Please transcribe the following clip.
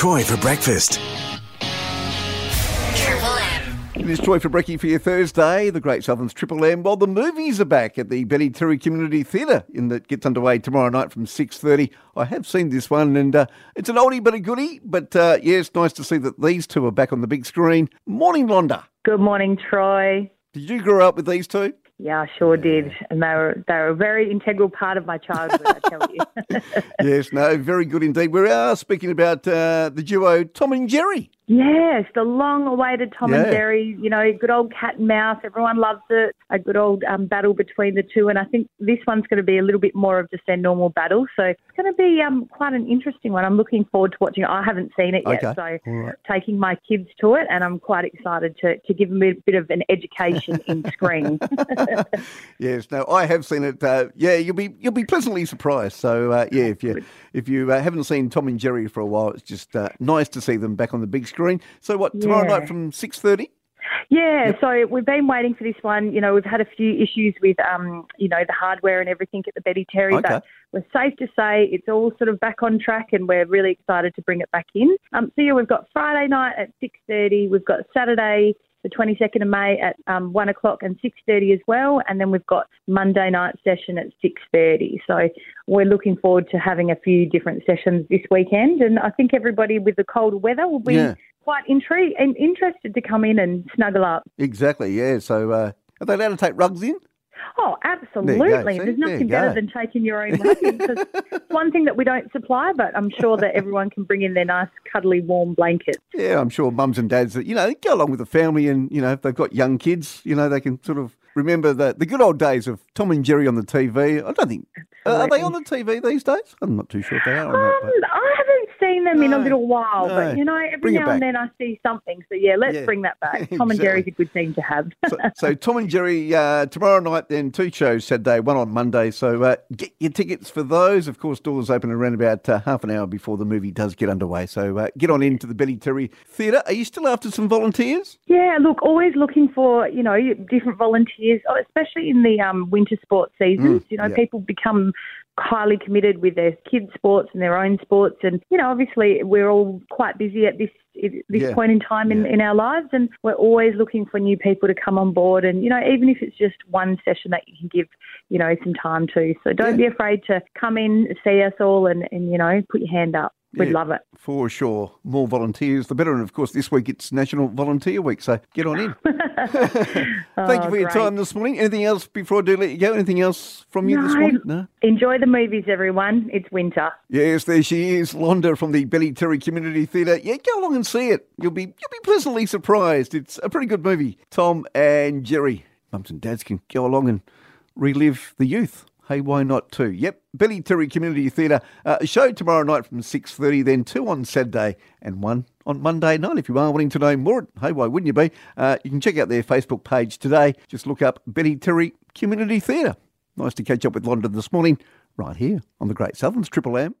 Troy for breakfast. Triple M. It is Troy for Brekkie for your Thursday, the Great Southern's Triple M. Well, the movies are back at the Betty Terry Community Theatre in that gets underway tomorrow night from 6.30. I have seen this one and uh, it's an oldie but a goodie. But uh, yeah, it's nice to see that these two are back on the big screen. Morning, Londa. Good morning, Troy. Did you grow up with these two? Yeah, I sure did, and they were they were a very integral part of my childhood. I tell you. yes, no, very good indeed. We are speaking about uh, the duo Tom and Jerry. Yes, the long-awaited Tom and Jerry. You know, good old cat and mouse. Everyone loves it. A good old um, battle between the two, and I think this one's going to be a little bit more of just their normal battle. So it's going to be um, quite an interesting one. I'm looking forward to watching it. I haven't seen it yet, Okay. so All right. taking my kids to it, and I'm quite excited to to give them a bit of an education in screen. Yes, no, I have seen it. Uh, yeah, you'll be you'll be pleasantly surprised. So uh, yeah, if you if you uh, haven't seen Tom and Jerry for a while, it's just uh, nice to see them back on the big screen. So what tomorrow Yeah. night from six thirty? Yeah, so we've been waiting for this one. You know, we've had a few issues with, um, you know, the hardware and everything at the Betty Terry, Okay. but we're safe to say it's all sort of back on track, and we're really excited to bring it back in. Um, so yeah, we've got Friday night at six thirty. We've got Saturday. The 22nd of May at um, 1 o'clock and 6.30 as well. And then we've got Monday night session at 6.30. So we're looking forward to having a few different sessions this weekend. And I think everybody with the cold weather will be Yeah. Quite intrigued and interested to come in and snuggle up. Exactly. Yeah. So uh, are they allowed to take rugs in? Oh, absolutely. See? There's nothing you better than taking your own rug because it's one thing that we don't supply, but I'm sure that everyone can bring in their nice, cuddly, warm blankets. Yeah, I'm sure mums and dads, that, you know, go along with the family, and you know, if they've got young kids, you know, they can sort of remember the the good old days of Tom and Jerry on the TV. I don't think uh, are they on the TV these days? I'm not too sure if they are. Or Um, not, but- I haven't seen them in a little while, no. but you know, every Bring now and then I see something. So yeah, let's Yeah. bring that back. Tom and Exactly. Jerry's a good team to have. so, so Tom and Jerry uh, tomorrow night, then two shows Saturday, one on Monday. So uh, get your tickets for those. Of course, doors open around about uh, half an hour before the movie does get underway. So uh, get on into the Betty Terry Theatre. Are you still after some volunteers? Yeah, look, always looking for you know different volunteers, oh, especially in the um, winter sports seasons. Mm, you know, yeah. people become highly committed with their kids' sports and their own sports, and you know, obviously, we're all quite busy at this this Yeah. point in time in, Yeah. in our lives, and we're always looking for new people to come on board. And you know, even if it's just one session that you can give, you know, some time to. So don't Yeah. be afraid to come in, see us all, and and you know, put your hand up. We'd Yeah. love it. For sure. More volunteers, the better. And of course, this week it's National Volunteer Week. So get on in. Thank you Oh, for your great. time this morning. Anything else before I do let you go? Anything else from you this morning? No. Enjoy the movies, everyone. It's winter. Yes, there she is, Londa from the Betty Terry Community Theatre. Yeah, go along and see it. You'll be you'll be pleasantly surprised. It's a pretty good movie. Tom and Jerry, mums and dads can go along and relive the youth. Hey, why not too? Yep, Betty Terry Community Theatre. Uh, show tomorrow night from six thirty, then two on Saturday and one on Monday night. If you are wanting to know more, hey, why wouldn't you be? Uh, you can check out their Facebook page today. Just look up Betty Terry Community Theatre. Nice to catch up with Londa this morning, right here on the Great Southerns Triple M.